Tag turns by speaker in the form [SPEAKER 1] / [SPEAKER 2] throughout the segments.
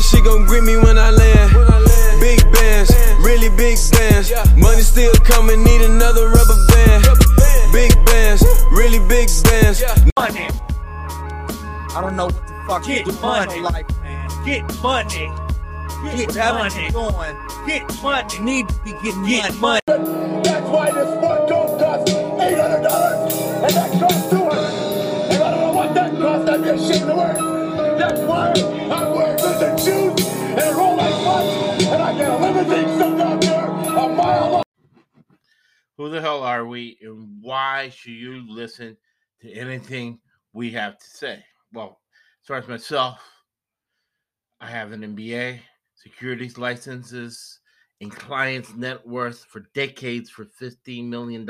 [SPEAKER 1] dollar shit gon' grip me when I land. Big bands, really big bands. Money still coming, need another rubber band. Big bands, really big bands.
[SPEAKER 2] money.
[SPEAKER 3] I don't know what the fuck
[SPEAKER 2] Get
[SPEAKER 3] you do
[SPEAKER 2] money.
[SPEAKER 3] in life, man.
[SPEAKER 2] Get money. Get
[SPEAKER 3] Whatever
[SPEAKER 2] money.
[SPEAKER 3] you're
[SPEAKER 2] Get money.
[SPEAKER 3] you need to be getting
[SPEAKER 2] Get
[SPEAKER 3] money.
[SPEAKER 2] money.
[SPEAKER 4] That's why this sport coat costs eight hundred dollars, and that costs two hundred. If I don't know what that costs, I'd be ashamed to wear it. That's why And roll and I a limousine stuck out there a mile.
[SPEAKER 5] Who the hell are we, and why should you listen to anything we have to say? Well, as far as myself, I have an MBA, securities licenses, and clients' net worth for decades for $15 million.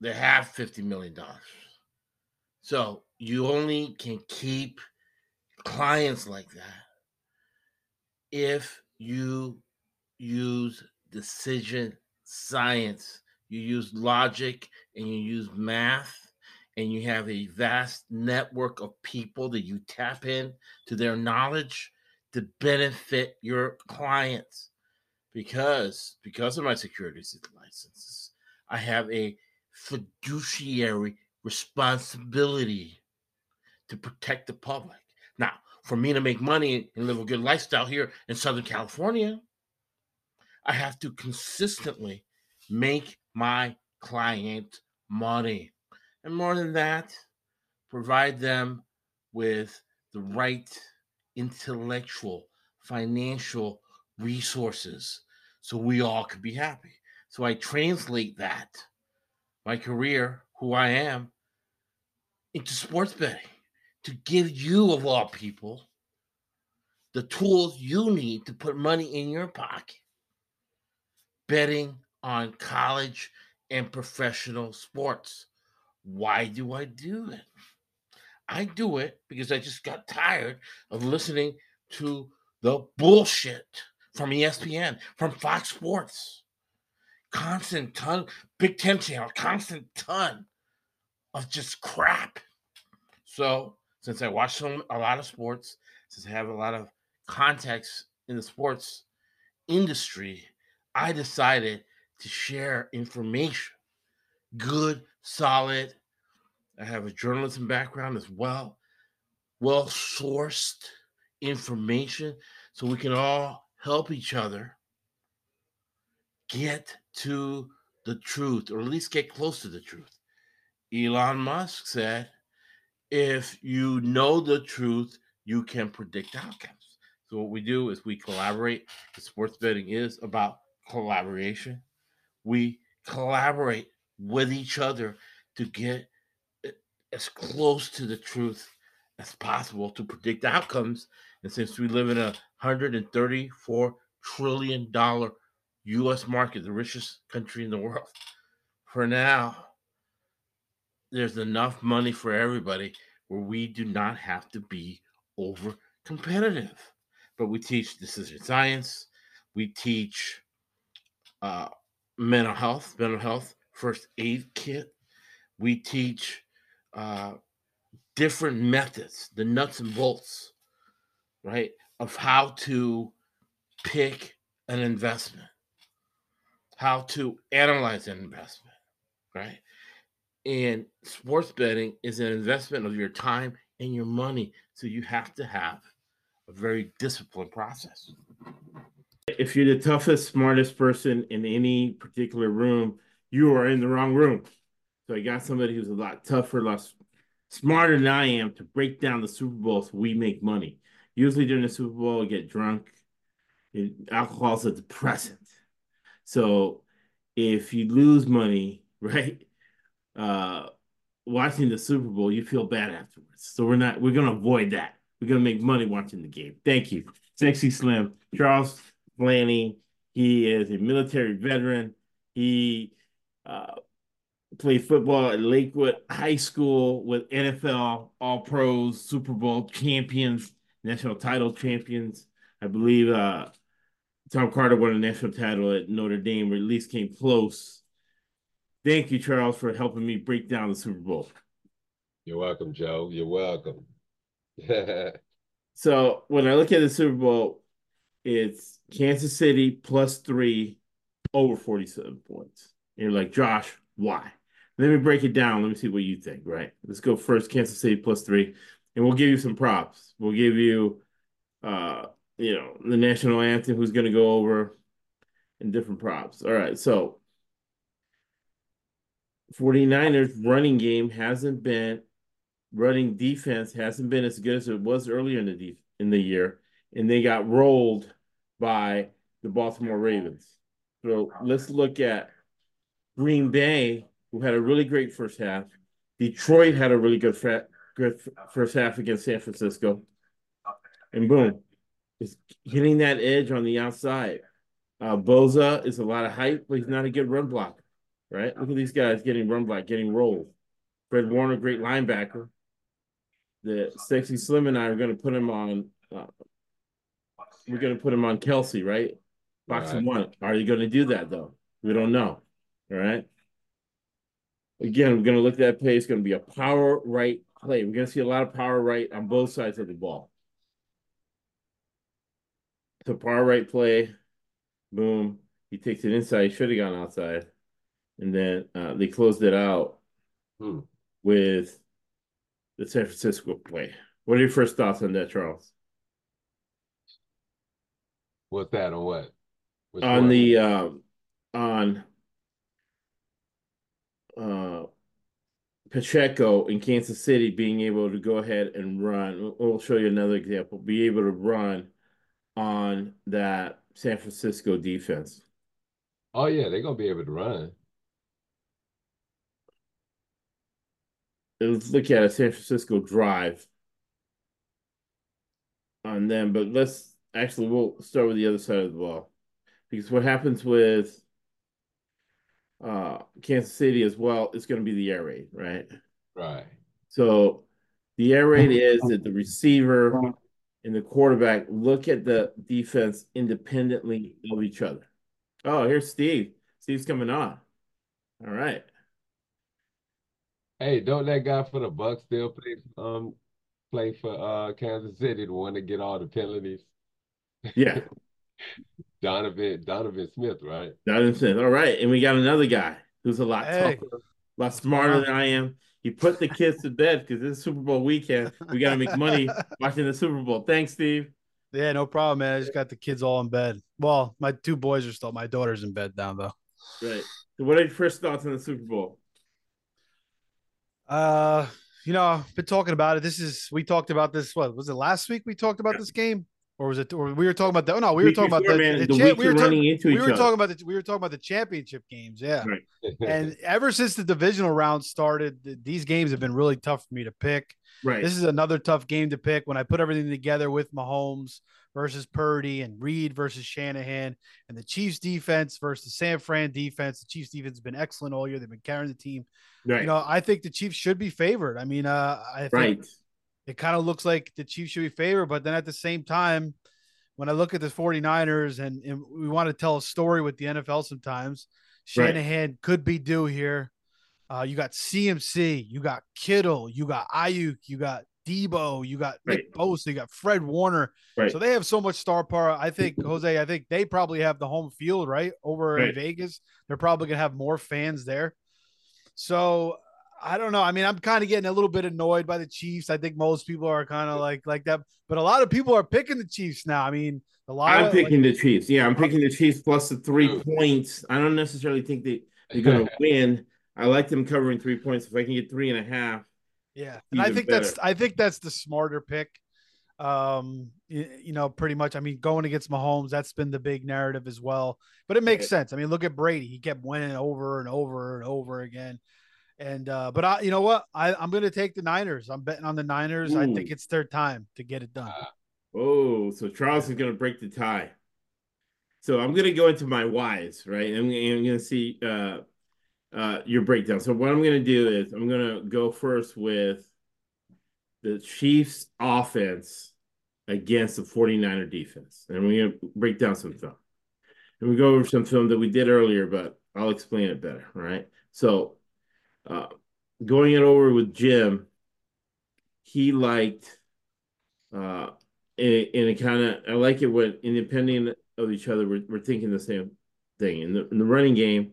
[SPEAKER 5] They have $50 million. So you only can keep clients like that if you use decision science, you use logic, and you use math, and you have a vast network of people that you tap in to their knowledge to benefit your clients. Because because of my securities licenses, I have a fiduciary responsibility to protect the public. Now, for me to make money and live a good lifestyle here in Southern California, I have to consistently make my client money. And more than that, provide them with the right intellectual, financial resources so we all could be happy. So I translate that, my career, who I am, into sports betting to give you, of all people, the tools you need to put money in your pocket betting on college and professional sports. Why do I do it? I do it because I just got tired of listening to the bullshit from ESPN, from Fox Sports. Constant ton, Big Ten channel, constant ton of just crap. So, since I watch some a lot of sports, since I have a lot of context in the sports industry, I decided to share information. Good, solid. I have a journalism background as well. Well sourced information so we can all help each other get to the truth or at least get close to the truth. Elon Musk said, if you know the truth, you can predict outcomes. So, what we do is we collaborate. The sports betting is about collaboration. We collaborate with each other to get as close to the truth as possible to predict outcomes. And since we live in a $134 trillion US market, the richest country in the world, for now, there's enough money for everybody where we do not have to be over competitive. But we teach decision science, we teach uh, mental health, mental health first aid kit. We teach uh, different methods, the nuts and bolts, right, of how to pick an investment, how to analyze an investment, right? And sports betting is an investment of your time and your money. So you have to have a very disciplined process. If you're the toughest, smartest person in any particular room, you are in the wrong room. So I got somebody who's a lot tougher, less smarter than I am to break down the Super Bowl so we make money. Usually during the Super Bowl, we get drunk. Alcohol is a depressant. So if you lose money, right, uh, watching the Super Bowl, you feel bad afterwards. So we're not, we're to avoid that. We're to make money watching the game. Thank you. Sexy Slim. Charles Flanny. He is a military veteran. He uh, played football at Lakewood High School with NFL All Pros, Super Bowl champions, national title champions. I believe uh, Tom Carter won a national title at Notre Dame, or at least came close. Thank you, Charles, for helping me break down the Super Bowl.
[SPEAKER 6] You're welcome, Joe. You're welcome.
[SPEAKER 5] So when I look at the Super Bowl, it's Kansas City plus three over 47 points. And you're like, Josh, why? Let me break it down. Let me see what you think, right? Let's go first, Kansas City plus three, and we'll give you some props. We'll give you uh, you know, the national anthem, who's gonna go over, and different props. All right, so 49ers running game hasn't been running defense hasn't been as good as it was earlier in the def- in the year, and they got rolled by the Baltimore Ravens. So let's look at Green Bay, who had a really great first half. Detroit had a really good, good first half against San Francisco, and boom, it's hitting that edge on the outside. Uh, Bosa is a lot of hype, but he's not a good run blocker, right? Look at these guys getting run block, getting rolled. Fred Warner, great linebacker. The sexy Slim and I are going to put him on. Uh, we're going to put him on Kelce, right? Box
[SPEAKER 6] Right.
[SPEAKER 5] and one. Are you going to do that though? We don't know. All right. Again, we're going to look at that play. It's going to be a power right play. We're going to see a lot of power right on both sides of the ball. The power right play, boom. He takes it inside. He should have gone outside, and then uh, they closed it out
[SPEAKER 6] Hmm.
[SPEAKER 5] with the San Francisco play. What are your first thoughts on that, Charles?
[SPEAKER 6] What's that on what? Which
[SPEAKER 5] on
[SPEAKER 6] one?
[SPEAKER 5] the um on uh Pacheco in Kansas City being able to go ahead and run. We'll- We'll show you another example. Be able to run on that San Francisco defense.
[SPEAKER 6] Oh yeah, they're gonna be able to run.
[SPEAKER 5] Let's look at a San Francisco drive on them, but let's actually we'll start with the other side of the ball. Because what happens with uh Kansas City as well is going to be the air raid, right?
[SPEAKER 6] Right.
[SPEAKER 5] So the air raid is that the receiver and the quarterback look at the defense independently of each other. Oh, here's Steve. Steve's coming on. All right.
[SPEAKER 6] Hey, don't that guy for the Bucks still play um play for uh Kansas City, the one to get all the penalties?
[SPEAKER 5] Yeah.
[SPEAKER 6] Donovan Donovan Smith, right?
[SPEAKER 5] Donovan Smith. All right. And we got another guy who's a lot
[SPEAKER 7] Hey.
[SPEAKER 5] tougher, a lot smarter than I am. He put the kids to bed because it's Super Bowl weekend. We got to make money watching the Super Bowl. Thanks, Steve.
[SPEAKER 7] Yeah, no problem, man. I just got the kids all in bed. Well, my two boys are still. My daughter's in bed down though.
[SPEAKER 5] Right. So, what are your first thoughts on the Super Bowl?
[SPEAKER 7] Uh, you know, I've been talking about it. This is we talked about this. What was it last week? We talked about this game, or was it? Or we were talking about the? Oh no, we were talking about the.
[SPEAKER 5] man,
[SPEAKER 7] the
[SPEAKER 5] the
[SPEAKER 7] cha- we were
[SPEAKER 5] into
[SPEAKER 7] We were talking about the. We were talking about the championship games. Yeah.
[SPEAKER 5] Right.
[SPEAKER 7] And ever since the divisional round started, these games have been really tough for me to pick.
[SPEAKER 5] Right.
[SPEAKER 7] This is another tough game to pick when I put everything together with Mahomes versus Purdy and Reid versus Shanahan and the Chiefs defense versus the San Fran defense. The Chiefs defense has been excellent all year. They've been carrying the team.
[SPEAKER 5] right.
[SPEAKER 7] You know, I think the Chiefs should be favored. I mean, uh, I think
[SPEAKER 5] right.
[SPEAKER 7] it kind of looks like the Chiefs should be favored, but then at the same time, when I look at the 49ers and, and we want to tell a story with the NFL sometimes,
[SPEAKER 5] Right.
[SPEAKER 7] Shanahan could be due here. Uh, you got CMC, you got Kittle, you got Aiyuk, you got Debo, you got Nick
[SPEAKER 5] Right.
[SPEAKER 7] Bosa, you got Fred Warner.
[SPEAKER 5] Right.
[SPEAKER 7] So they have so much star power. I think Jose, I think they probably have the home field right over in Vegas. They're probably gonna have more fans there. So I don't know. I mean, I'm kind of getting a little bit annoyed by the Chiefs. I think most people are kind of like like that, but a lot of people are picking the Chiefs now. I mean, a lot.
[SPEAKER 5] I'm
[SPEAKER 7] of,
[SPEAKER 5] picking
[SPEAKER 7] like,
[SPEAKER 5] the Chiefs. Yeah, I'm picking the Chiefs plus the three points. I don't necessarily think they, they're going to win. I like them covering three points. If I can get three and a half,
[SPEAKER 7] yeah, and I think that's I think that's the smarter pick. Um, you, you know, pretty much. I mean, going against Mahomes, that's been the big narrative as well. But it makes
[SPEAKER 5] Right.
[SPEAKER 7] sense. I mean, look at Brady; he kept winning over and over and over again. And uh, but I, you know what? I I'm going to take the Niners. I'm betting on the Niners. I think it's their time to get it done.
[SPEAKER 5] oh, so Charles is going to break the tie. So I'm going to go into my whys, right? I'm, I'm going to see uh, uh, your breakdown. So what I'm going to do is I'm going to go first with the Chiefs offense against the 49er defense. And we're going to break down some film. And we go over some film that we did earlier, but I'll explain it better, right? So uh, going it over with Jim, he liked uh, and, and it kind of I like it when independent of each other, we're, we're thinking the same thing. In the in the running game,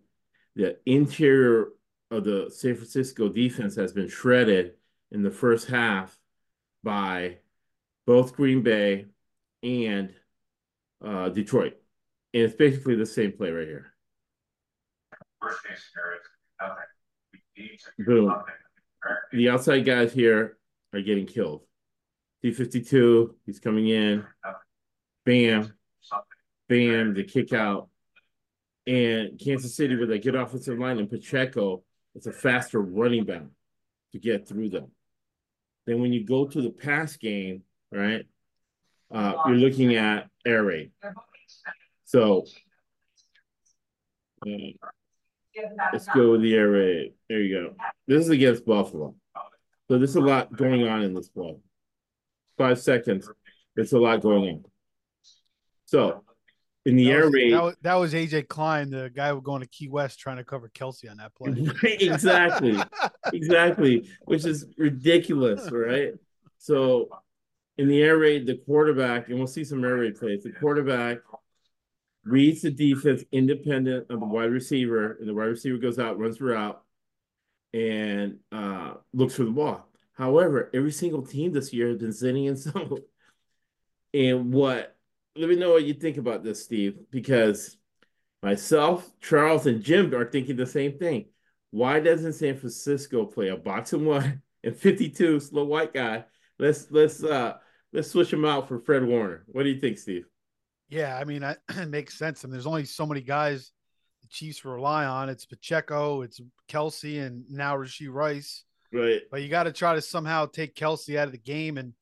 [SPEAKER 5] the interior of the San Francisco defense has been shredded in the first half by both Green Bay and uh, Detroit. And it's basically the same play right here. Boom. The outside guys here are getting killed. D52, he's coming in. Bam. Bam, the kick out. And Kansas City with a good offensive line and Pacheco, it's a faster running back to get through them. Then when you go to the pass game, right, uh, you're looking at air raid. So uh, let's go with the air raid. There you go. This is against Buffalo. So there's a lot going on in this play. Five seconds. It's a lot going on. So in the
[SPEAKER 7] That
[SPEAKER 5] air
[SPEAKER 7] was,
[SPEAKER 5] raid,
[SPEAKER 7] that, was, that was AJ Klein, the guy who going to Key West trying to cover Kelce on that play.
[SPEAKER 5] exactly, exactly, which is ridiculous, right? So in the air raid, the quarterback, and we'll see some air raid plays. The quarterback reads the defense independent of the wide receiver, and the wide receiver goes out, runs the route, and uh, looks for the ball. However, every single team this year has been sitting in zone. And what? Let me know what you think about this, Steve, because myself, Charles, and Jim are thinking the same thing. Why doesn't San Francisco play a box and one and 52 slow white guy? Let's let's uh let's switch him out for Fred Warner. What do you think, Steve?
[SPEAKER 7] Yeah, I mean, I, it makes sense. I mean, there's only so many guys the Chiefs rely on. It's Pacheco, it's Kelce, and now Rasheed Rice.
[SPEAKER 5] Right.
[SPEAKER 7] But you got to try to somehow take Kelce out of the game. And,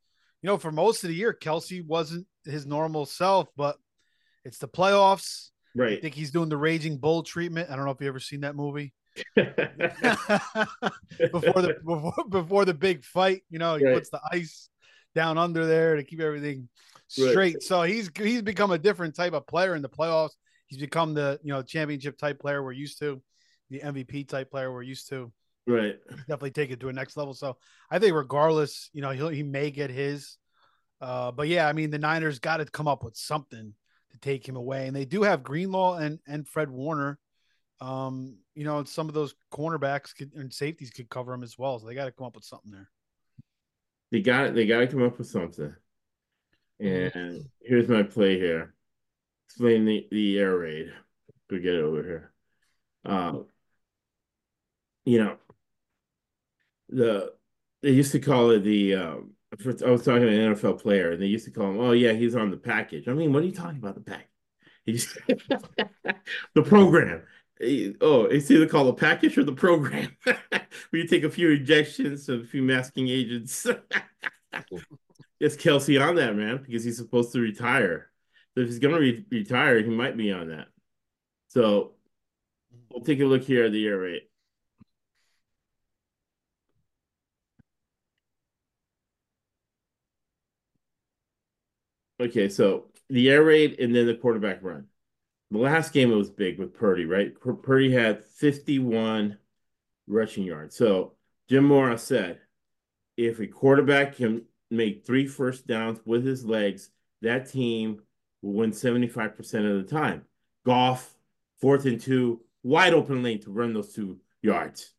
[SPEAKER 7] you know, for most of the year, Kelce wasn't his normal self, but it's the playoffs.
[SPEAKER 5] Right.
[SPEAKER 7] I think he's doing the Raging Bull treatment. I don't know if you ever seen that movie. before the before, before the big fight, you know, he
[SPEAKER 5] Right.
[SPEAKER 7] puts the ice down under there to keep everything
[SPEAKER 5] Right.
[SPEAKER 7] straight. So he's he's become a different type of player in the playoffs. He's become the you know championship type player we're used to, the MVP type player we're used to.
[SPEAKER 5] Right.
[SPEAKER 7] Definitely take it to a next level. So I think regardless, you know, he'll he may get his. Uh, but yeah, I mean the Niners got to come up with something to take him away, and they do have Greenlaw and and Fred Warner. Um, you know, some of those cornerbacks could, and safeties could cover him as well. So they got to come up with something there.
[SPEAKER 5] They got they got to come up with something. And here's my play here. Explain the, the air raid. Go get it over here. Um, you know, the they used to call it the um I was talking to an NFL player and they used to call him, oh yeah, he's on the package. I mean, what are you talking about the package? He's the program. Oh, it's either called a package or the program. You take a few injections, of a few masking agents. It's Kelce on that, man, because he's supposed to retire. So if he's going to re- retire, he might be on that. So we'll take a look here at the air rate. Okay, so the air raid and then the quarterback run. The last game it was big with Purdy, right? Pur- Purdy had 51 rushing yards. So Jim Mora said, if a quarterback can make three first downs with his legs, that team will win 75% of the time. Goff, fourth and two, wide open lane to run those two yards.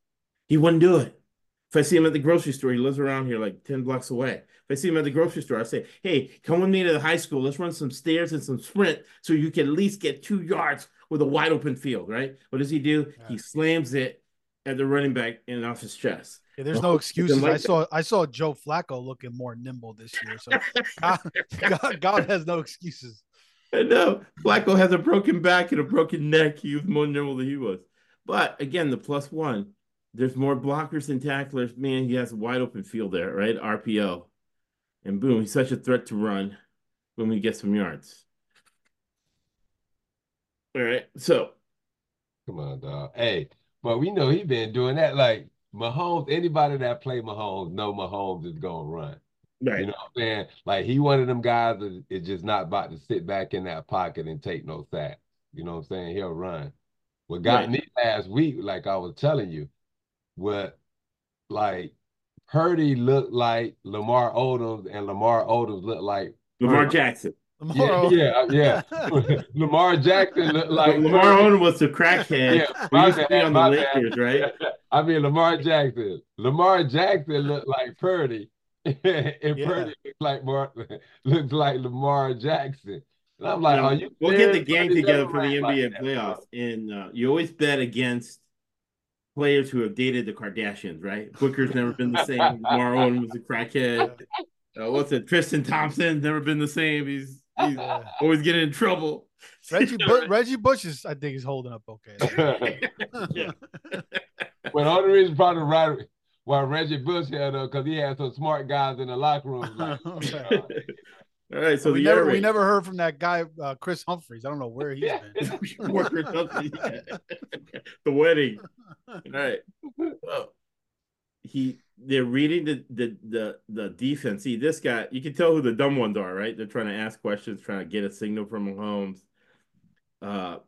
[SPEAKER 5] He wouldn't do it. If I see him at the grocery store, he lives around here like 10 blocks away. If I see him at the grocery store, I say, hey, come with me to the high school. Let's run some stairs and some sprint so you can at least get two yards with a wide open field, right? What does he do? He slams it at the running back and off his chest.
[SPEAKER 7] Yeah, there's
[SPEAKER 5] The
[SPEAKER 7] no excuses.
[SPEAKER 5] like
[SPEAKER 7] I saw I saw Joe Flacco looking more nimble this year. So God, God, God has no excuses.
[SPEAKER 5] I know Flacco has a broken back and a broken neck. He was more nimble than he was. But again, the plus one, there's more blockers and tacklers. Man, he has a wide open field there, right? RPO. And boom, he's such a threat to run when we get some yards. All right. So
[SPEAKER 6] Come on, dog. Hey, but we know he been doing that. Like Mahomes, anybody that play Mahomes know Mahomes is gonna run.
[SPEAKER 5] right.
[SPEAKER 6] You know what I'm saying? Like he one of them guys that is just not about to sit back in that pocket and take no sacks. You know what I'm saying? He'll run. What got
[SPEAKER 5] Right.
[SPEAKER 6] me last week, like I was telling you, what like Purdy looked like Lamar Odom and Lamar Odom looked like
[SPEAKER 5] Lamar
[SPEAKER 6] Right.
[SPEAKER 5] Jackson.
[SPEAKER 7] Lamar,
[SPEAKER 6] Yeah, yeah, yeah. Lamar Jackson looked like
[SPEAKER 5] Lamar Odom was the crackhead.
[SPEAKER 6] Yeah,
[SPEAKER 5] who
[SPEAKER 6] my
[SPEAKER 5] used to be on the. Lakers, right?
[SPEAKER 6] I mean Lamar Jackson. Lamar Jackson looked like Purdy, and
[SPEAKER 7] Yeah.
[SPEAKER 6] Purdy looked like Mar- looks like Lamar Jackson. And I'm like,
[SPEAKER 5] No,
[SPEAKER 6] are you?
[SPEAKER 5] we'll get the
[SPEAKER 6] serious?
[SPEAKER 5] gang together for the
[SPEAKER 6] rap like
[SPEAKER 5] NBA
[SPEAKER 6] that,
[SPEAKER 5] playoffs, and uh, you always bet against players who have dated the Kardashians, right? Booker's never been the same. Lamar Odom was a crackhead. Uh, what's it? Tristan Thompson never been the same. He's he's always getting in trouble.
[SPEAKER 7] Reggie Bu- Reggie Bush is I think is holding up okay.
[SPEAKER 5] Yeah.
[SPEAKER 6] Well, the only reason probably right why Reggie Bush had uh, because he had some smart guys in the locker room. Like,
[SPEAKER 7] Okay.
[SPEAKER 5] All right, so
[SPEAKER 7] we never we never heard from that guy uh, Chris Humphries. I don't know where he's been.
[SPEAKER 5] Worker something. the wedding. All right. Well, he they're reading the, the the the defense. See, this guy, you can tell who the dumb ones are, right? They're trying to ask questions, trying to get a signal from Mahomes. Uh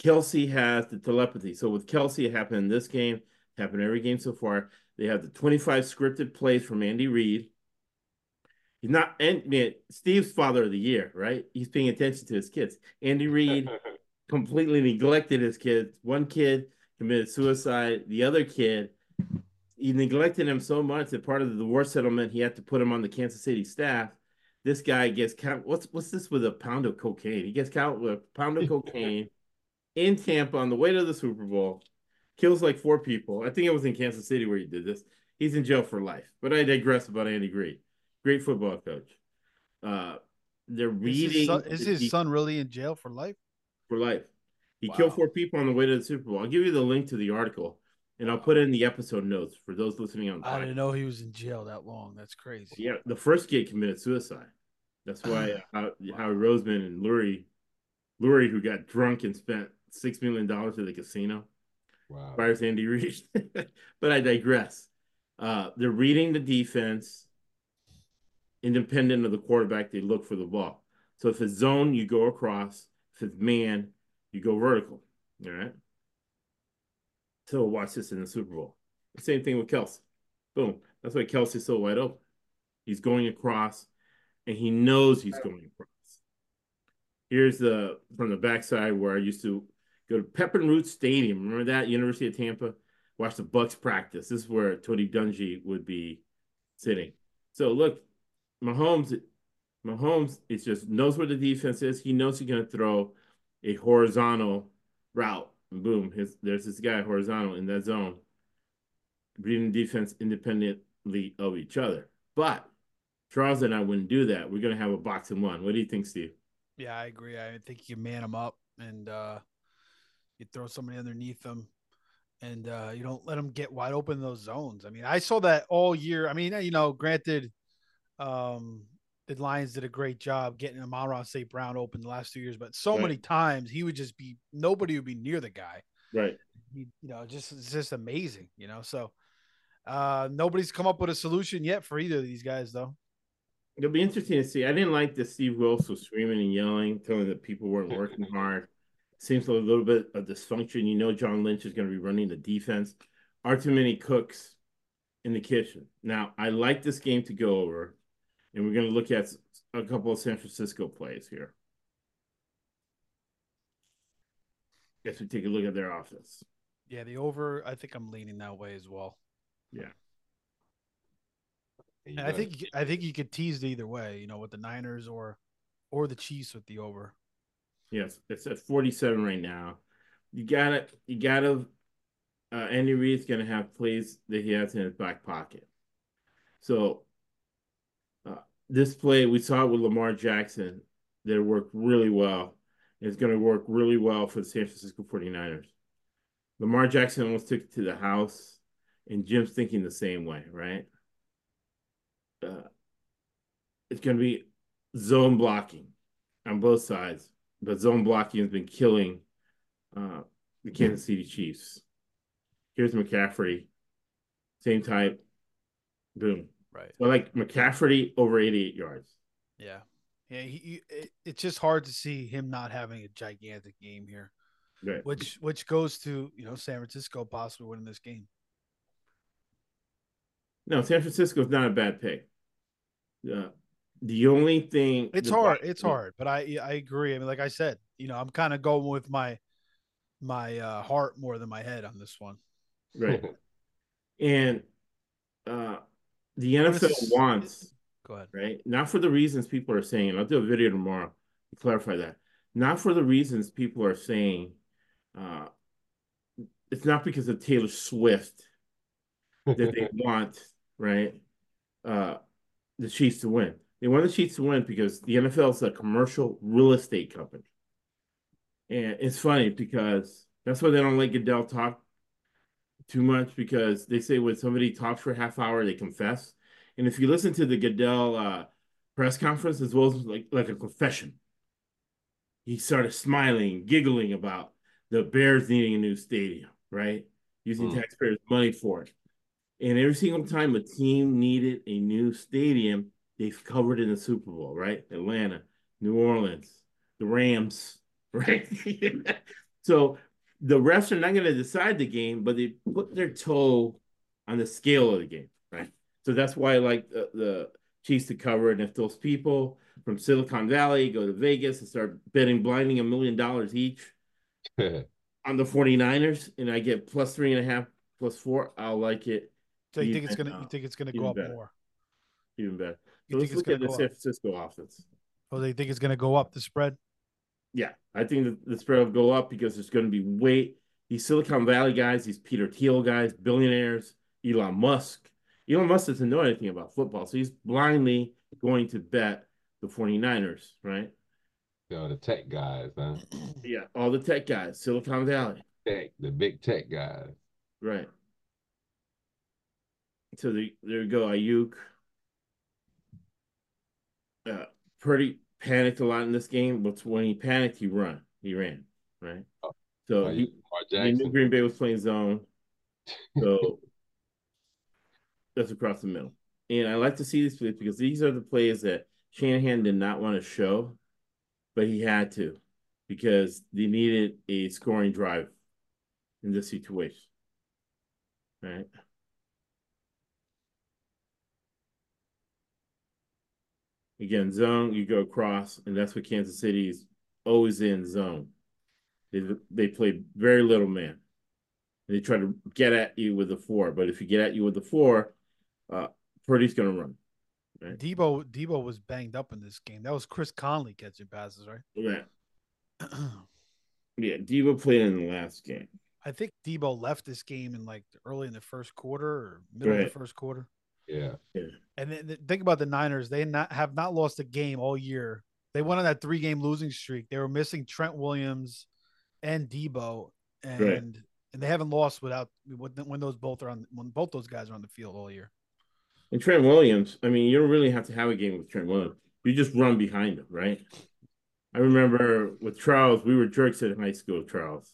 [SPEAKER 5] Kelce has the telepathy. So with Kelce, it happened in this game, happened every game so far. They have the 25 scripted plays from Andy Reid. He's not and man, Steve's father of the year, right? He's paying attention to his kids. Andy Reid completely neglected his kids. One kid committed suicide. The other kid, he neglected him so much that part of the divorce settlement, he had to put him on the Kansas City staff. This guy gets count. What's what's this with a pound of cocaine? He gets caught with a pound of cocaine in Tampa on the way to the Super Bowl. Kills like four people. I think it was in Kansas City where he did this. He's in jail for life. But I digress about Andy Reid. Great football coach. Uh, they're
[SPEAKER 7] Is
[SPEAKER 5] reading.
[SPEAKER 7] his, son, is his son really in jail for life?
[SPEAKER 5] for life. He
[SPEAKER 7] Wow.
[SPEAKER 5] killed four people on the way to the Super Bowl. I'll give you the link to the article, and I'll put it in the episode notes for those listening on.
[SPEAKER 7] I didn't know he was in jail that long. That's crazy.
[SPEAKER 5] Yeah, the first kid committed suicide. That's why uh, How- Howie Roseman and Lurie, Lurie, who got drunk and spent six million dollars at the casino,
[SPEAKER 6] wow.
[SPEAKER 5] fires Andy Reid. but I digress. Uh, they're reading the defense, independent of the quarterback. They look for the ball. So if it's zone, you go across. If it's man, you go vertical. All right. So watch this in the Super Bowl. Same thing with Kelce. Boom. That's why Kelce's so wide open. He's going across, and he knows he's going across. Here's the from the backside where I used to go to Pepin Rood Stadium. Remember that University of Tampa? Watch the Bucks practice. This is where Tony Dungy would be sitting. So look, Mahomes, Mahomes is just knows where the defense is. He knows he's going to throw a horizontal route. Boom, his, there's this guy horizontal in that zone, reading defense independently of each other. But Charles and I wouldn't do that. We're going to have a box and one. What do you think, Steve?
[SPEAKER 7] Yeah, I agree. I think you man them up and uh, you throw somebody underneath them and uh, you don't let them get wide open in those zones. I mean, I saw that all year. I mean, you know, granted, um, the Lions did a great job getting Amon St. Brown open the last two years, but so
[SPEAKER 5] Right.
[SPEAKER 7] many times he would just be nobody would be near the guy.
[SPEAKER 5] Right.
[SPEAKER 7] He, you know, just it's just amazing, you know. So uh nobody's come up with a solution yet for either of these guys though.
[SPEAKER 5] It'll be interesting to see. I didn't like that Steve Wilson screaming and yelling, telling that people weren't working hard. Seems like a little bit of dysfunction. You know, John Lynch is going to be running the defense. Are too many cooks in the kitchen. Now, I like this game to go over, and we're going to look at a couple of San Francisco plays here. Guess we take a look at their offense.
[SPEAKER 7] Yeah, the over, I think I'm leaning that way as well. And I think I think you could tease it either way, you know, with the Niners or or the Chiefs with the over.
[SPEAKER 5] Yes, it's at 47 right now. You gotta, you gotta. Uh, Andy Reid's gonna have plays that he has in his back pocket. So, this play we saw it with Lamar Jackson that worked really well. It's gonna work really well for the San Francisco 49ers. Lamar Jackson almost took it to the house, and Jim's thinking the same way, right? Uh, it's gonna be zone blocking on both sides, but zone blocking has been killing uh, the Kansas City Chiefs. Here's McCaffrey, same type, boom.
[SPEAKER 7] Right.
[SPEAKER 5] So like McCaffrey over 88 yards.
[SPEAKER 7] Yeah. Yeah, he, he it, it's just hard to see him not having a gigantic game here,
[SPEAKER 5] Right.
[SPEAKER 7] which which goes to, you know, San Francisco possibly winning this game.
[SPEAKER 5] No, San Francisco is not a bad pick. Uh, the only thing
[SPEAKER 7] It's hard.
[SPEAKER 5] Vi-
[SPEAKER 7] It's hard, but I I agree. I mean, like I said, you know, I'm kind of going with my my uh, heart more than my head on this one.
[SPEAKER 5] right? and uh, the NFL
[SPEAKER 7] it's-
[SPEAKER 5] wants
[SPEAKER 7] Go ahead.
[SPEAKER 5] right? Not for the reasons people are saying. and I'll do a video tomorrow to clarify that. Not for the reasons people are saying. Uh, it's not because of Taylor Swift that they want, right? Uh, the Chiefs to win. They want the Chiefs to win because the NFL is a commercial real estate company. And it's funny because that's why they don't let Goodell talk too much because they say when somebody talks for a half hour, they confess. And if you listen to the Goodell uh, press conference as well as like like a confession, he started smiling, giggling about the Bears needing a new stadium, right? Using
[SPEAKER 6] Mm.
[SPEAKER 5] taxpayers' money for it. And every single time a team needed a new stadium, they've covered in the Super Bowl, right? Atlanta, New Orleans, the Rams, right? so the refs are not going to decide the game, but they put their toe on the scale of the game, right? So that's why I like the, the Chiefs to cover. And if those people from Silicon Valley go to Vegas and start betting blinding a million dollars each on the 49ers and I get plus three and a half, plus four, I'll like it
[SPEAKER 7] So you think it's gonna you think it's gonna go up
[SPEAKER 5] better.
[SPEAKER 7] more?
[SPEAKER 5] even better.
[SPEAKER 7] You
[SPEAKER 5] So
[SPEAKER 7] think
[SPEAKER 5] let's
[SPEAKER 7] it's
[SPEAKER 5] look
[SPEAKER 7] gonna
[SPEAKER 5] at the San? Francisco offense.
[SPEAKER 7] Oh, they think it's gonna go up the spread.
[SPEAKER 5] Yeah, I think that the spread will go up because there's going to be weight. These Silicon Valley guys, these Peter Thiel guys, billionaires, Elon Musk. Elon Musk doesn't know anything about football, so he's blindly going to bet the 49ers, right?
[SPEAKER 6] Know, the tech guys, huh?
[SPEAKER 5] Yeah, all the tech guys, Silicon Valley,
[SPEAKER 6] Tech, the big tech guys.
[SPEAKER 5] right? So the, there you go, Aiyuk. Uh, Purdy panicked a lot in this game, but when he panicked, he run, he ran, right? Oh. So
[SPEAKER 6] Oh,
[SPEAKER 5] he,
[SPEAKER 6] yeah,
[SPEAKER 5] knew Green Bay was playing zone. So that's across the middle. And I like to see these plays because these are the plays that Shanahan did not want to show, but he had to because they needed a scoring drive in this situation. Right. Again, zone, you go across, and that's what Kansas City is always in zone. They they play very little man. They try to get at you with the four, but if you get at you with the four, uh, Purdy's gonna run. Right.
[SPEAKER 7] Debo Debo was banged up in this game. That was Chris Conley catching passes, right?
[SPEAKER 5] Yeah, yeah. Debo played in the last game.
[SPEAKER 7] I think Debo left this game in like early in the first quarter or middle of the first quarter.
[SPEAKER 6] Yeah.
[SPEAKER 7] And then th- think about the Niners. They not have not lost a game all year. They went on that three game losing streak. They were missing Trent Williams and Debo, and and they haven't lost without when when those both are on when both those guys are on the field all year.
[SPEAKER 5] And Trent Williams, I mean, you don't really have to have a game with Trent Williams. You just run behind him, right? I remember with Charles, we were jerks in high school, Charles.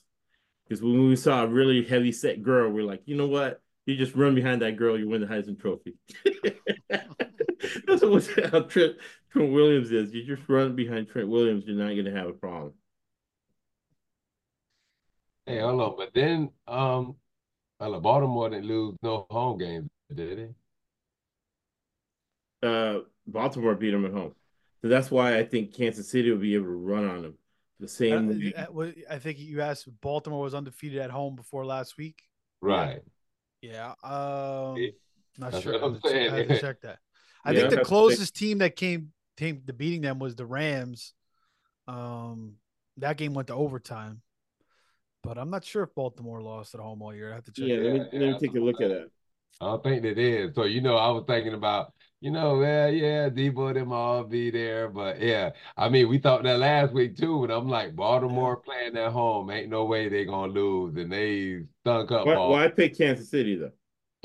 [SPEAKER 5] Because when we saw a really heavy set girl, we're like, you know what? You just run behind that girl, you win the Heisman Trophy. That's what how Trent, Trent Williams is. You just run behind Trent Williams, you're not going to have a problem.
[SPEAKER 6] Hey, hold on. But then, um, well, Baltimore didn't lose no home games, did they?
[SPEAKER 5] Uh, Baltimore beat them at home. So that's why I think Kansas City will be able to run on them the same way.
[SPEAKER 7] Uh, uh, I think you asked Baltimore was undefeated at home before last week.
[SPEAKER 6] Right.
[SPEAKER 7] Yeah, um,
[SPEAKER 6] Yeah,
[SPEAKER 7] not sure.
[SPEAKER 6] what
[SPEAKER 7] I
[SPEAKER 6] I'm
[SPEAKER 7] have to check- I have to check that. I
[SPEAKER 5] Yeah,
[SPEAKER 7] think the
[SPEAKER 5] that's-
[SPEAKER 7] closest team that came came to beating them was the Rams. Um, that game went to overtime, but I'm not sure if Baltimore lost at home all year. I have to check.
[SPEAKER 5] Yeah,
[SPEAKER 7] that.
[SPEAKER 5] let me,
[SPEAKER 6] Yeah,
[SPEAKER 5] let me take a look at that.
[SPEAKER 6] I don't think that is. So, you know, I was thinking about, you know, well, yeah, Debo them all be there. But yeah, I mean, we thought that last week too, but I'm like, Baltimore playing at home, ain't no way they gonna lose. And they stunk up
[SPEAKER 5] Why,
[SPEAKER 6] all.
[SPEAKER 5] why I pick Kansas City though?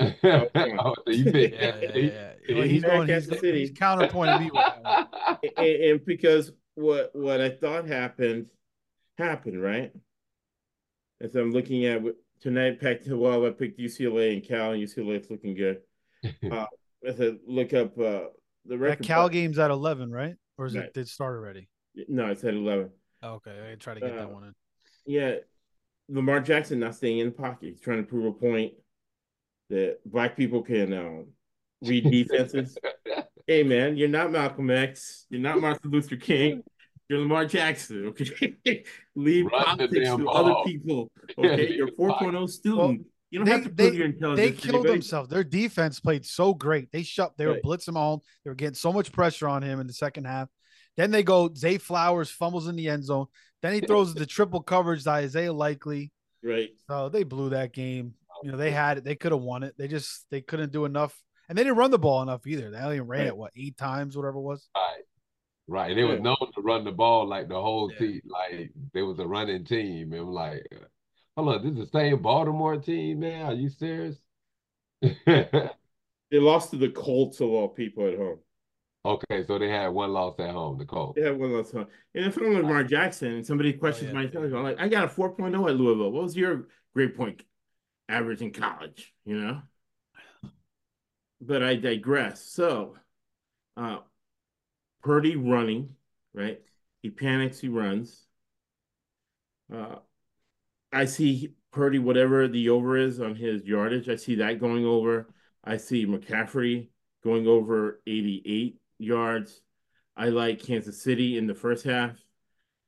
[SPEAKER 6] oh, so you pick
[SPEAKER 7] Yeah, yeah, yeah. Well, he's
[SPEAKER 5] He's at
[SPEAKER 7] going. He's,
[SPEAKER 5] Kansas City.
[SPEAKER 7] he's counterpointing me with
[SPEAKER 5] and, and because what what I thought happened happened, right? As I'm looking at what- tonight, Pac-12, I picked UCLA and Cal, and UCLA is looking good. Uh, as I look up uh, the
[SPEAKER 7] That
[SPEAKER 5] record,
[SPEAKER 7] Cal game's at 11, right? Or is
[SPEAKER 5] Right.
[SPEAKER 7] it did start already?
[SPEAKER 5] no, it's at 11.
[SPEAKER 7] Okay, I try to get that
[SPEAKER 5] Uh,
[SPEAKER 7] one in.
[SPEAKER 5] Yeah, Lamar Jackson not staying in the pocket. He's trying to prove a point that black people can um, read defenses Hey man, you're not Malcolm X. You're not Martin Luther King. You're Lamar Jackson. Okay, leave
[SPEAKER 6] Run
[SPEAKER 5] politics to
[SPEAKER 6] ball.
[SPEAKER 5] other people. Okay,
[SPEAKER 6] leave
[SPEAKER 5] you're
[SPEAKER 6] the
[SPEAKER 5] 4.0 student.
[SPEAKER 7] Well,
[SPEAKER 5] you don't
[SPEAKER 7] they,
[SPEAKER 5] have to
[SPEAKER 7] they,
[SPEAKER 5] your intelligence. to
[SPEAKER 7] killed
[SPEAKER 5] anybody.
[SPEAKER 7] themselves. Their defense played so great. They shut. They were blitzing home. They were getting so much pressure on him in the second half. Then they go. Zay Flowers fumbles in the end zone. Then he throws the triple coverage to Isaiah Likely.
[SPEAKER 5] Right.
[SPEAKER 7] So they blew that game. You know they had it. They could have won it. They just they couldn't do enough, and they didn't run the ball enough either. They only ran
[SPEAKER 5] Right.
[SPEAKER 7] it what eight times, whatever it was.
[SPEAKER 6] Right. Right. They was
[SPEAKER 5] Yeah.
[SPEAKER 6] known to run the ball like the whole
[SPEAKER 7] Yeah.
[SPEAKER 6] team. Like there was a running team. And I'm like, hold on, this is the same Baltimore team, man. Are you serious?
[SPEAKER 5] They lost to the Colts of all people at home.
[SPEAKER 6] Okay, so they had one loss at home, the Colts.
[SPEAKER 5] They had one last time. And if I'm Lamar Jackson and somebody questions
[SPEAKER 7] yeah.
[SPEAKER 5] my intelligence, I'm like, I got a 4.0 at Louisville. What was your grade point average in college? You know? But I digress. So, uh, Purdy running, right? He panics, he runs. Uh, I see Purdy, whatever the over is on his yardage, I see that going over. I see McCaffrey going over 88 yards. I like Kansas City in the first half.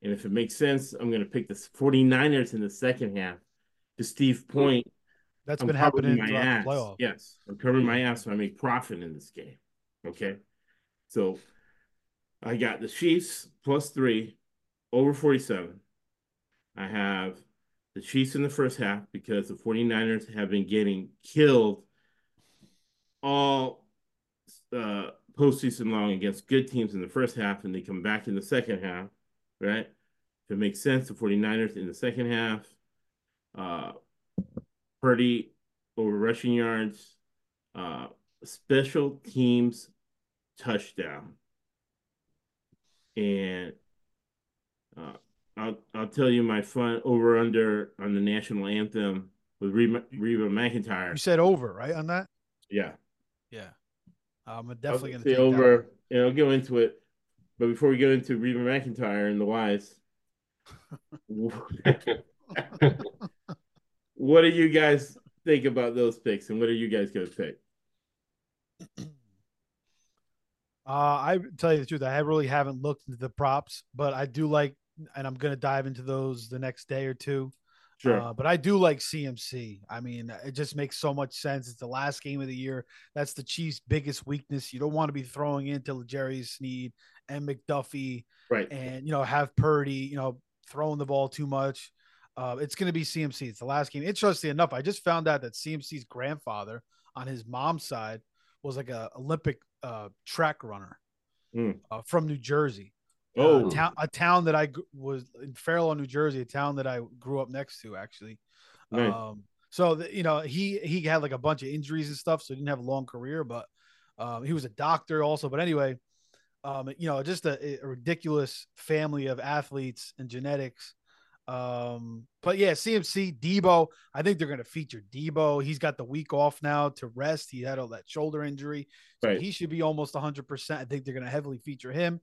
[SPEAKER 5] And if it makes sense, I'm going to pick the 49ers in the second half. To Steve's point,
[SPEAKER 7] That's
[SPEAKER 5] I'm
[SPEAKER 7] been happening
[SPEAKER 5] my ass.
[SPEAKER 7] the playoffs.
[SPEAKER 5] Yes, I'm covering my ass so I make profit in this game. Okay. So I got the Chiefs plus three over 47. I have the Chiefs in the first half because the 49ers have been getting killed all uh, postseason long against good teams in the first half, and they come back in the second half, right? If it makes sense, the 49ers in the second half, uh, over rushing yards, uh, special teams touchdown. And uh, I'll I'll tell you my fun over under on the national anthem with Reba, Reba
[SPEAKER 7] You
[SPEAKER 5] McEntire.
[SPEAKER 7] said over right on that.
[SPEAKER 5] Yeah,
[SPEAKER 7] Yeah, I'm definitely gonna
[SPEAKER 5] say
[SPEAKER 7] take that
[SPEAKER 5] over, and I'll go into it. But before we go into Reba McEntire and the wise, what do you guys think about those picks, and what are you guys going to pick?
[SPEAKER 7] Uh, I tell you the truth, I really haven't looked into the props, but I do like, and I'm gonna dive into those the next day or two.
[SPEAKER 5] Sure.
[SPEAKER 7] Uh, but I do like CMC. I mean, it just makes so much sense. It's the last game of the year. That's the Chiefs' biggest weakness. You don't want to be throwing into Jerry Sneed and McDuffie
[SPEAKER 5] right.
[SPEAKER 7] and you know have Purdy, you know, throwing the ball too much. Uh, it's going to be CMC. It's the last game. Interestingly enough, I just found out that CMC's grandfather on his mom's side was like a Olympic uh, track runner uh, from New Jersey.
[SPEAKER 5] Oh,
[SPEAKER 7] a town, a town that I was in Fairlawn, New Jersey, a town that I grew up next to, actually.
[SPEAKER 5] Nice.
[SPEAKER 7] Um, so the, you know, he he had like a bunch of injuries and stuff, so he didn't have a long career, but um, he was a doctor also. But anyway, um, you know, just a, a ridiculous family of athletes and genetics. Um, but yeah, CMC Debo, I think they're going to feature Debo. He's got the week off now to rest. He had all that shoulder injury, so
[SPEAKER 5] Right.
[SPEAKER 7] he should be almost 100%. I think they're going to heavily feature him.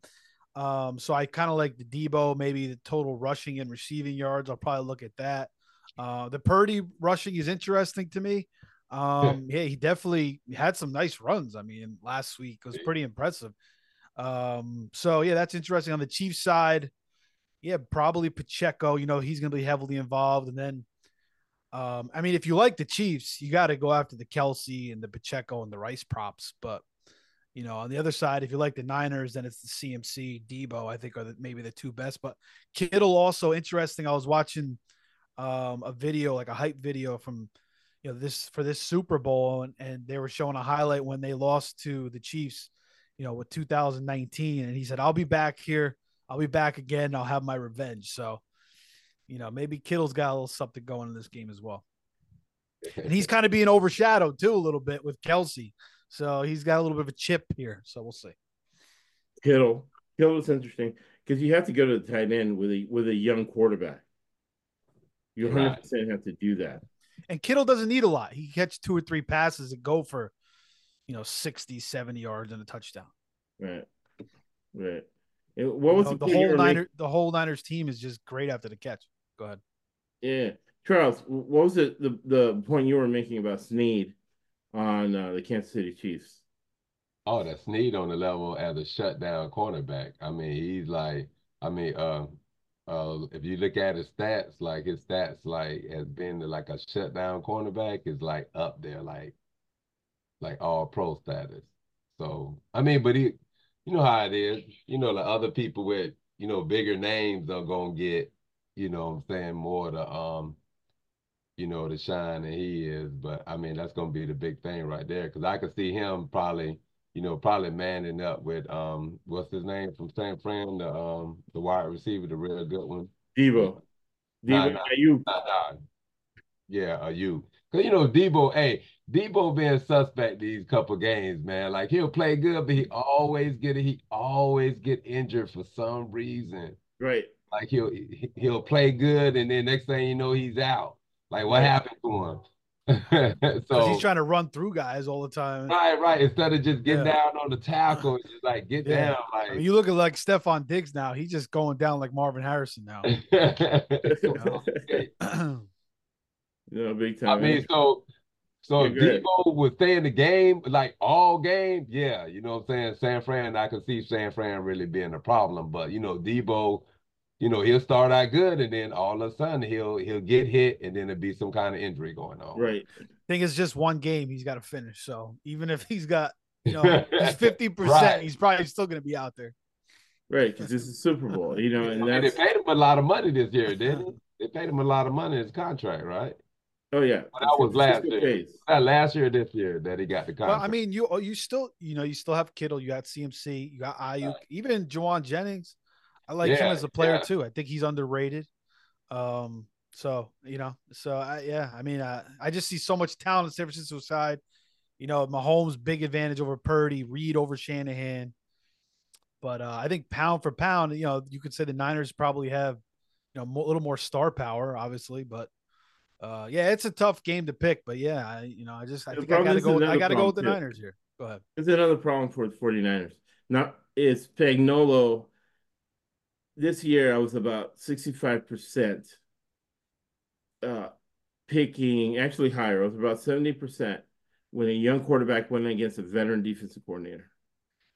[SPEAKER 7] Um, so I kind of like the Debo, maybe the total rushing and receiving yards. I'll probably look at that. Uh, the Purdy rushing is interesting to me. Um, yeah, he definitely had some nice runs. I mean, last week was pretty impressive. Um, so yeah, that's interesting. On the Chiefs side, yeah, probably Pacheco. You know, he's going to be heavily involved. And then, um, I mean, if you like the Chiefs, you got to go after the Kelce and the Pacheco and the Rice props. But you know, on the other side, if you like the Niners, then it's the CMC, Debo. I think are the, maybe the two best. But Kittle also interesting. I was watching um, a video, like a hype video from you know this for this Super Bowl, and, and they were showing a highlight when they lost to the Chiefs. You know, with 2019, and he said, "I'll be back here. I'll be back again. I'll have my revenge." So, you know, maybe Kittle's got a little something going in this game as well, and he's kind of being overshadowed too a little bit with Kelce. So he's got a little bit of a chip here. So we'll see.
[SPEAKER 5] Kittle. Kittle is interesting because you have to go to the tight end with a with a young quarterback. You 100 percent have to do that.
[SPEAKER 7] And Kittle doesn't need a lot. He can catch two or three passes and go for, you know, 60, 70 yards and a touchdown.
[SPEAKER 5] Right. Right. And what was
[SPEAKER 7] You know,
[SPEAKER 5] the,
[SPEAKER 7] the whole
[SPEAKER 5] were
[SPEAKER 7] Niner, the whole Niners team is just great after the catch. Go ahead.
[SPEAKER 5] Yeah, Charles. What was it? The the point you were making about Sneed on uh, the Kansas City Chiefs?
[SPEAKER 6] Oh, that Sneed on the level as a shutdown cornerback. I mean, he's like, I mean, uh, uh, if you look at his stats, like his stats, like has been like a shutdown cornerback is like up there, like, like all pro status. So I mean, but he, you know how it is. You know, the other people with you know bigger names are gonna get, you know, I'm saying more the um, you know, the shine that he is. But I mean, that's gonna be the big thing right there because I could see him probably you know, probably manning up with um, what's his name from San Fran, the um, the wide receiver, the real good one,
[SPEAKER 5] Debo. Debo,
[SPEAKER 6] nah.
[SPEAKER 5] you.
[SPEAKER 6] Nah, nah. Yeah, are you. Cause you know Debo, hey, Debo being suspect these couple games, man. Like he'll play good, but he always get it. He always get injured for some reason.
[SPEAKER 5] Right.
[SPEAKER 6] Like he'll he'll play good, and then next thing you know, he's out. Like what
[SPEAKER 5] Right.
[SPEAKER 6] happened to him? So
[SPEAKER 7] he's trying to run through guys all the time.
[SPEAKER 6] right, right. Instead of just getting
[SPEAKER 7] Yeah.
[SPEAKER 6] down on the tackle, and just like get
[SPEAKER 7] Yeah.
[SPEAKER 6] down, like
[SPEAKER 7] I mean, you look at like Stefon Diggs now; he's just going down like Marvin Harrison now.
[SPEAKER 5] no, big time.
[SPEAKER 6] I mean, so so if
[SPEAKER 5] Yeah.
[SPEAKER 6] Debo would stay in the game, like all game, yeah, you know what I'm saying? San Fran, I could see San Fran really being a problem. But you know, Debo, you know, he'll start out good and then all of a sudden he'll he'll get hit and then there'll be some kind of injury going on.
[SPEAKER 5] right.
[SPEAKER 7] I think it's just one game he's got to finish. So even if he's got, you know, he's fifty percent,
[SPEAKER 6] Right.
[SPEAKER 7] he's probably still going to be out there.
[SPEAKER 5] Right. Because this is Super Bowl, you know, and
[SPEAKER 6] And they paid him a lot of money this year, didn't they? They paid him a lot of money in his contract, right?
[SPEAKER 5] oh, yeah.
[SPEAKER 6] But that was last year.
[SPEAKER 5] pays.
[SPEAKER 6] Not last year, this year that he got the contract.
[SPEAKER 7] Well, I mean, you oh, you still, you know, you still have Kittle, you got CMC, you got Aiyuk, even Jauan Jennings. I like him as a player
[SPEAKER 6] yeah.
[SPEAKER 7] too. I think he's underrated. Um, so you know, so I yeah, I mean, uh, I just see so much talent on San Francisco side. You know, Mahomes big advantage over Purdy, Reid over Shanahan. But uh, I think pound for pound, you know, you could say the Niners probably have, you know, a little more star power, obviously. But uh, yeah, it's a tough game to pick. But yeah, I, you know, I just I
[SPEAKER 5] The
[SPEAKER 7] think I gotta
[SPEAKER 5] is
[SPEAKER 7] go. I gotta go with the
[SPEAKER 5] too.
[SPEAKER 7] Niners here. Go ahead.
[SPEAKER 5] It's another problem for the 49ers. Now, it's Pagnolo. This year, I was about 65% uh, picking, actually higher. I was about 70% when a young quarterback went against a veteran defensive coordinator.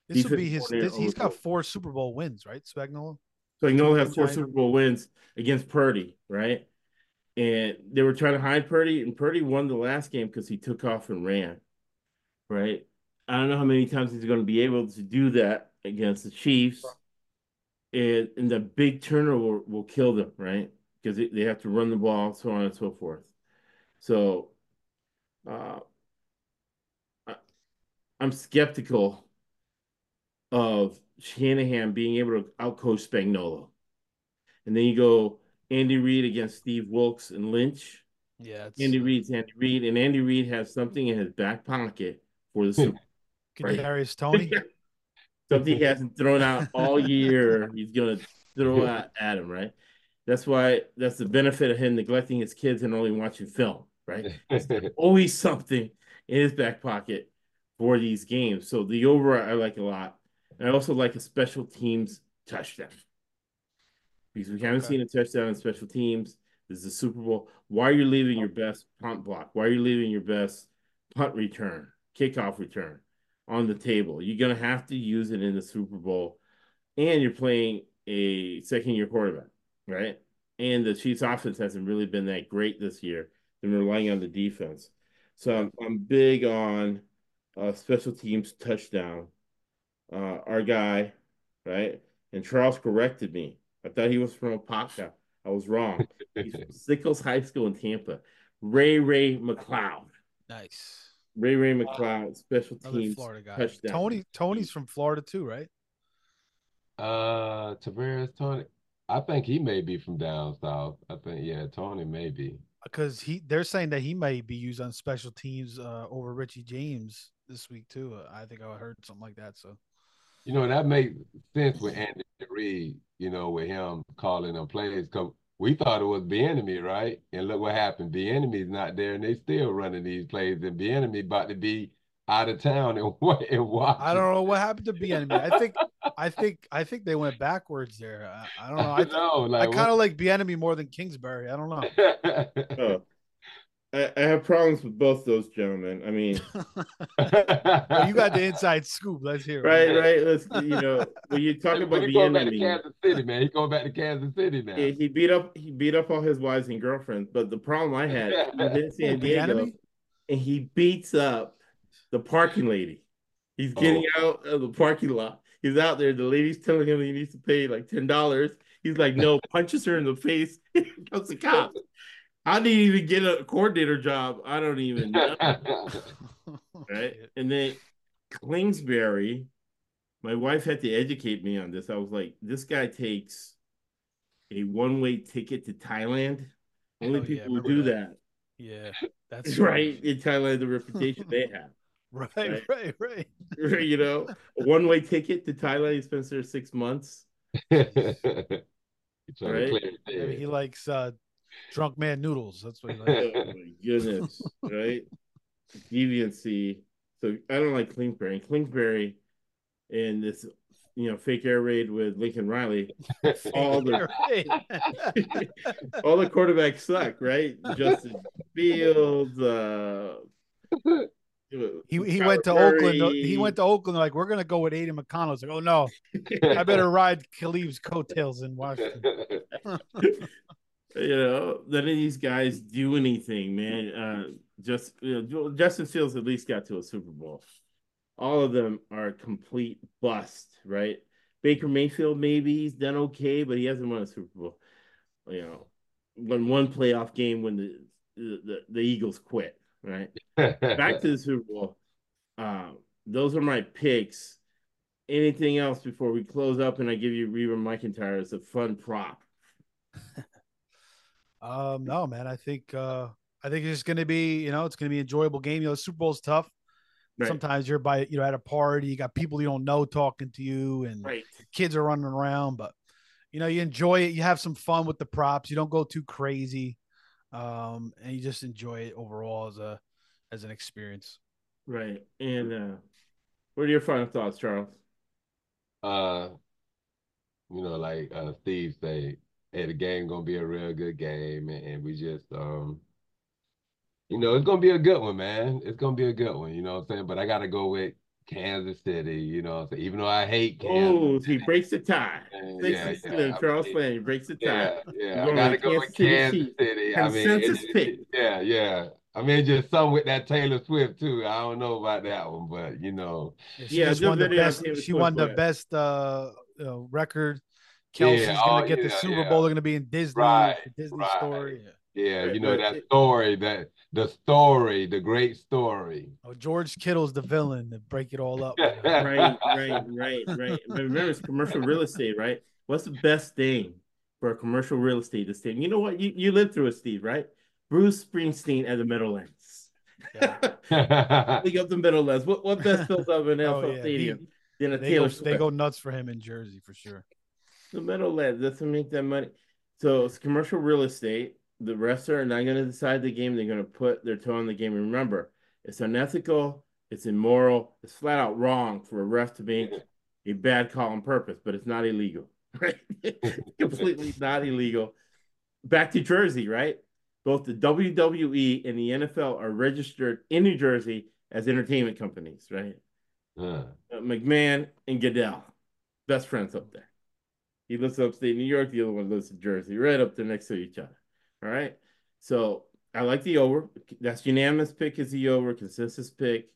[SPEAKER 7] This would be his. This, he's got four Super Bowl wins, right? Spagnuolo.
[SPEAKER 5] Pagnolo has four? Super Bowl wins against Purdy, right? And they were trying to hide Purdy, and Purdy won the last game because he took off and ran, right? I don't know how many times he's going to be able to do that against the Chiefs, and and the big turnover will, will kill them, right? Because they, they have to run the ball, so on and so forth. So, uh, I, I'm skeptical of Shanahan being able to outcoach Spagnuolo. And then you go Andy Reid against Steve Wilks and Lynch.
[SPEAKER 7] Yeah, it's
[SPEAKER 5] Andy Reid's Andy Reid, and Andy Reid has something in his back pocket for the Super right.
[SPEAKER 7] Kadarius Toney.
[SPEAKER 5] something he hasn't thrown out all year. He's gonna throw out at him, right? That's why that's the benefit of him neglecting his kids and only watching film, right? Always something in his back pocket for these games. So the over I like a lot. And I also like a special teams touchdown. Because we haven't
[SPEAKER 7] Okay.
[SPEAKER 5] seen a touchdown in special teams. This is the Super Bowl. Why are you leaving your best punt block? Why are you leaving your best punt return, kickoff return on the table? You're gonna have to use it in the Super Bowl, and you're playing a second year quarterback, right? And the Chiefs offense hasn't really been that great this year. They're relying on the defense. So I'm, I'm big on uh, special teams touchdown. Uh, our guy, right? And Charles corrected me. I thought he was from Apopka. I was wrong. He's from Sickles High School in Tampa. Ray Ray McCloud.
[SPEAKER 7] Nice.
[SPEAKER 5] Ray Ray McCloud, special
[SPEAKER 7] Another
[SPEAKER 5] teams
[SPEAKER 7] Florida guy.
[SPEAKER 5] touchdown.
[SPEAKER 7] Toney. Toney's from Florida too, right?
[SPEAKER 6] Uh, Tavares Toney. I think he may be from down south. I think yeah, Toney may be.
[SPEAKER 7] Because he, they're saying that he may be used on special teams uh, over Richie James this week too. Uh, I think I heard something like that. So
[SPEAKER 6] You know that makes sense with Andy Reid. You know, with him calling them plays because we thought it was Bieniemy, right? And look what happened. Bieniemy's not there, and they still running these plays. And Bieniemy about to be out of town and what and watch.
[SPEAKER 7] I don't know what happened to Bieniemy. I think, I think, I think they went backwards there. I, I don't know. I,
[SPEAKER 6] I know,
[SPEAKER 7] I kind of like Bieniemy more than Kingsbury. I don't know.
[SPEAKER 6] what-
[SPEAKER 5] Oh. I, I have problems with both those gentlemen. I mean,
[SPEAKER 7] Well, you got the inside scoop. Let's hear it.
[SPEAKER 5] right, right. Let's you know when you talk about
[SPEAKER 6] he
[SPEAKER 5] the
[SPEAKER 6] going back to. Kansas City, man. He's going back to Kansas City now.
[SPEAKER 5] Yeah, he beat up he beat up all his wives and girlfriends. But the problem I had was in San
[SPEAKER 7] The
[SPEAKER 5] Diego,
[SPEAKER 7] enemy?
[SPEAKER 5] and he beats up the parking lady. He's oh. getting out of the parking lot. He's out there. The lady's telling him he needs to pay like ten dollars. He's like, no, punches her in the face. Here comes the cops. How did he even get a coordinator job? I don't even know. right? And then Kingsbury, my wife had to educate me on this. I was like, this guy takes a one-way ticket to Thailand. Only
[SPEAKER 7] Oh, yeah,
[SPEAKER 5] people who do
[SPEAKER 7] that.
[SPEAKER 5] that.
[SPEAKER 7] Yeah, that's
[SPEAKER 5] right in Thailand, the reputation they have.
[SPEAKER 7] Right,
[SPEAKER 5] Right.
[SPEAKER 7] right, right.
[SPEAKER 5] you know, one-way ticket to Thailand. He spends there six months. Right?
[SPEAKER 6] to clear his
[SPEAKER 7] Maybe
[SPEAKER 6] head.
[SPEAKER 7] he likes uh, drunk man noodles. That's what he likes.
[SPEAKER 5] Oh my goodness, right? Deviancy. So I don't like Clinkberry. Clinkberry, And this, you know, fake air raid with Lincoln Riley. All the all the quarterbacks suck, right? Justin Fields, uh
[SPEAKER 7] He, he went to Oakland. He went to Oakland. Like we're gonna go with Aiden McConnell. It's like, oh no, I better ride Kliff's coattails in Washington.
[SPEAKER 5] You know, none of these guys do anything, man. Uh, just you know, Justin Fields at least got to a Super Bowl. All of them are a complete bust, right? Baker Mayfield, maybe he's done okay, but he hasn't won a Super Bowl. You know, won one playoff game when the the, the Eagles quit, right? Back to the Super Bowl. Um, those are my picks. Anything else before we close up and I give you Reba McEntire as a fun prop?
[SPEAKER 7] Um, no, man. I think uh, I think it's gonna be, you know, it's gonna be an enjoyable game. You know, Super Bowl's tough.
[SPEAKER 5] Right.
[SPEAKER 7] Sometimes you're by, you know, at a party, you got people you don't know talking to you, and
[SPEAKER 5] Right.
[SPEAKER 7] kids are running around. But you know, you enjoy it. You have some fun with the props. You don't go too crazy, um, and you just enjoy it overall as a as an experience.
[SPEAKER 5] Right. And uh what are your final thoughts, Charles?
[SPEAKER 6] uh, you know, like uh, Steve say, hey, the game gonna be a real good game, and, and we just um, you know, it's gonna be a good one, man. It's gonna be a good one, you know what I'm saying? But I gotta go with Kansas City, you know what Even though I hate
[SPEAKER 5] Oh,
[SPEAKER 6] Kansas.
[SPEAKER 5] he breaks the tie.
[SPEAKER 6] man, yeah, yeah,
[SPEAKER 5] Charles
[SPEAKER 6] mean,
[SPEAKER 5] Flannery breaks the tie.
[SPEAKER 6] Yeah, yeah. I gotta
[SPEAKER 5] with
[SPEAKER 6] go
[SPEAKER 5] Kansas
[SPEAKER 6] with
[SPEAKER 5] City
[SPEAKER 6] Kansas
[SPEAKER 5] Chiefs.
[SPEAKER 6] City. I mean,
[SPEAKER 5] Consensus
[SPEAKER 6] it-
[SPEAKER 5] pick.
[SPEAKER 6] yeah, yeah. I mean, just some with that Taylor Swift too. I don't know about that one, but you know,
[SPEAKER 7] She
[SPEAKER 5] Yeah,
[SPEAKER 7] just
[SPEAKER 5] do a
[SPEAKER 7] won the best. She won the best uh, record. Kelce's
[SPEAKER 6] Yeah,
[SPEAKER 7] gonna
[SPEAKER 6] oh,
[SPEAKER 7] get the Super
[SPEAKER 6] yeah.
[SPEAKER 7] Bowl. They're gonna be in Disney.
[SPEAKER 6] Right,
[SPEAKER 7] the Disney
[SPEAKER 6] right.
[SPEAKER 7] story. Yeah.
[SPEAKER 6] yeah,
[SPEAKER 5] Right,
[SPEAKER 6] you know that
[SPEAKER 5] it-
[SPEAKER 6] story, that the story, the great story.
[SPEAKER 7] Oh, George Kittle's the villain to break it all up.
[SPEAKER 5] Right, right, right, right. But remember, it's commercial real estate, right? What's the best thing for a commercial real estate to estate? You know what? You you lived through it, Steve, right? Bruce Springsteen at the Meadowlands.
[SPEAKER 7] Yeah.
[SPEAKER 5] League up the Meadowlands. What what best built up in
[SPEAKER 7] Oh,
[SPEAKER 5] NFL
[SPEAKER 7] yeah.
[SPEAKER 5] Stadium
[SPEAKER 7] He-
[SPEAKER 5] than a
[SPEAKER 7] they
[SPEAKER 5] Taylor
[SPEAKER 7] go,
[SPEAKER 5] Swift?
[SPEAKER 7] they go nuts for him in Jersey for sure.
[SPEAKER 5] The Meadowlands. To make that money. So it's commercial real estate. The refs are not going to decide the game. They're going to put their toe on the game. Remember, it's unethical. It's immoral. It's flat out wrong for a ref to make a bad call on purpose, but it's not illegal. Right? Completely not illegal. Back to Jersey, right? Both the WWE and the NFL are registered in New Jersey as entertainment companies, right?
[SPEAKER 6] Uh,
[SPEAKER 5] McMahon and Goodell, best friends up there. He lives upstate New York. The other one lives in Jersey, right up there next to each other. All right. So I like the over. That's unanimous pick is the over. Consensus pick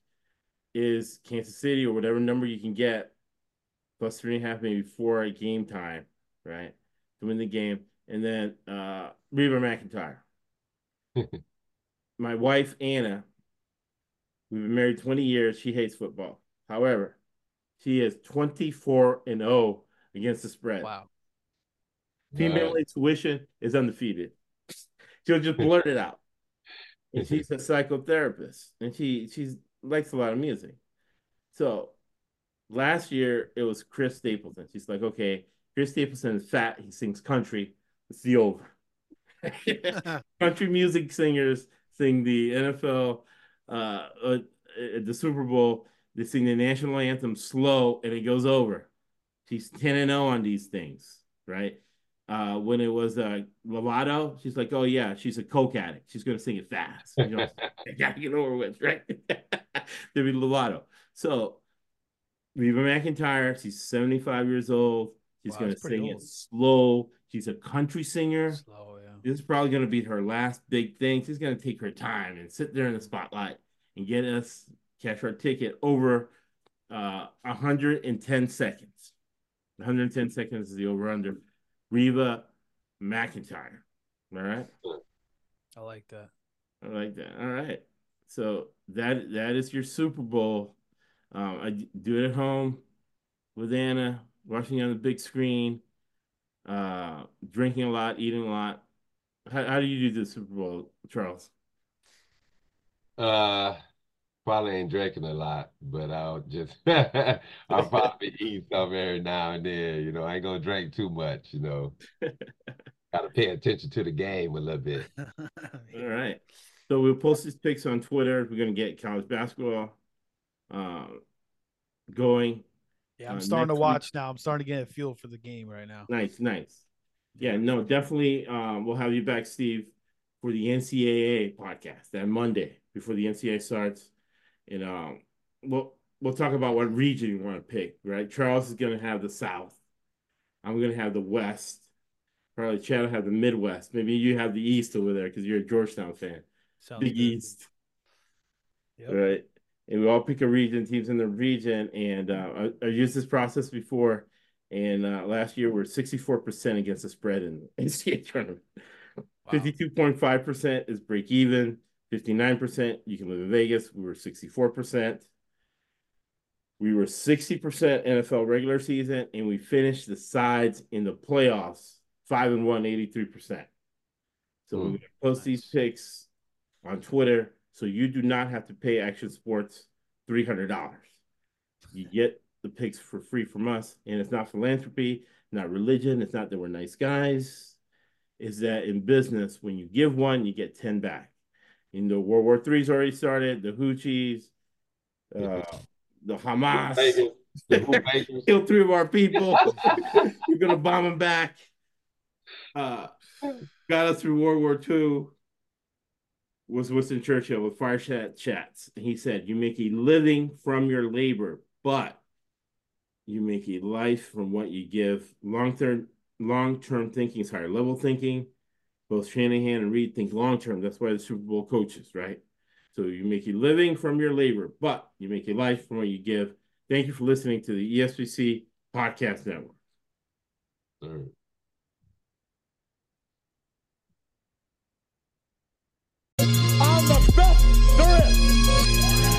[SPEAKER 5] is Kansas City or whatever number you can get, plus three and a half, maybe four at game time, right? To win the game. And then uh Reba McEntire. My wife Anna, we've been married 20 years. She hates football. However, she is 24 and 0 against the spread.
[SPEAKER 7] Wow.
[SPEAKER 5] Female
[SPEAKER 6] Nice.
[SPEAKER 5] intuition is undefeated. She'll just blurt it out. And she's a psychotherapist and she she likes a lot of music. So last year it was Chris Stapleton. She's like, okay, Chris Stapleton is fat, he sings country. It's the over. country music singers sing the NFL uh, uh the Super Bowl, they sing the national anthem slow and it goes over. She's 10 and 0 on these things, right? uh, when it was uh, Lovato, she's like, "Oh yeah, she's a coke addict. She's gonna sing it fast. You know, gotta get over with, right?" Demi Lovato. So, Reba McEntire, she's seventy-five years old. She's
[SPEAKER 7] Wow,
[SPEAKER 5] gonna
[SPEAKER 7] that's pretty
[SPEAKER 5] sing it slow. She's a country singer.
[SPEAKER 7] Slow, yeah.
[SPEAKER 5] This is probably gonna be her last big thing. She's gonna take her time and sit there in the spotlight and get us cash our ticket over uh 110 seconds. 110 seconds is the over under. Reba McEntire. All right.
[SPEAKER 7] I like that.
[SPEAKER 5] I like that. All right. So that that is your Super Bowl. Um, I d- do it at home with Anna, watching on the big screen, uh, drinking a lot, eating a lot. How, how do you do the Super Bowl, Charles?
[SPEAKER 6] Uh, probably ain't drinking a lot, but I'll just I'll probably eat some every now and then. You know, I ain't gonna drink too much. You know, gotta pay attention to the game a little bit.
[SPEAKER 5] All right. So we'll post these pics on Twitter. We're gonna get college basketball um, going.
[SPEAKER 7] Yeah, I'm
[SPEAKER 5] Uh,
[SPEAKER 7] starting to
[SPEAKER 5] next week-
[SPEAKER 7] watch now. I'm starting to get a feel for the game right now.
[SPEAKER 5] Nice, nice. Yeah, no, definitely. Um, we'll have you back, Steve, for the NCAA podcast that Monday before the NCAA starts, and um, we'll we'll talk about what region you want to pick. Right, Charles is going to have the South. I'm going to have the West. Probably Chad will have the Midwest. Maybe you have the East over there because you're a Georgetown fan.
[SPEAKER 7] Sounds
[SPEAKER 5] Big
[SPEAKER 7] good.
[SPEAKER 5] East.
[SPEAKER 7] Yep.
[SPEAKER 5] Right. And we all pick a region, teams in the region. And uh, I, I used this process before. And uh, last year we're 64% against the spread in the NCAA tournament.
[SPEAKER 7] Wow.
[SPEAKER 5] 52.5% is break even. 59%, you can live in Vegas. We were 64%. We were 60% NFL regular season, and we finished the sides in the playoffs 5 and 1, 83%. So we're
[SPEAKER 6] Mm,
[SPEAKER 5] going to post these picks on Twitter so you do not have to pay Action Sports $300. You get the picks for free from us, and it's not philanthropy, not religion. It's not that we're nice guys. Is that in business, when you give one, you get 10 back. You know, World War III's already started, the Houthis, uh, the Hamas
[SPEAKER 6] Vegas, the
[SPEAKER 5] killed three of our people. We're gonna bomb them back. Uh, got us through World War II. Was Winston Churchill with Fireside Chats, he said, "You make a living from your labor, but you make a life from what you give. Long term, long term thinking is higher level thinking. Both Shanahan and Reid think long term. That's why the Super Bowl coaches, right? So you make a living from your labor, but you make a life from what you give. Thank you for listening to the ESBC Podcast Network.
[SPEAKER 6] Sir.
[SPEAKER 4] I'm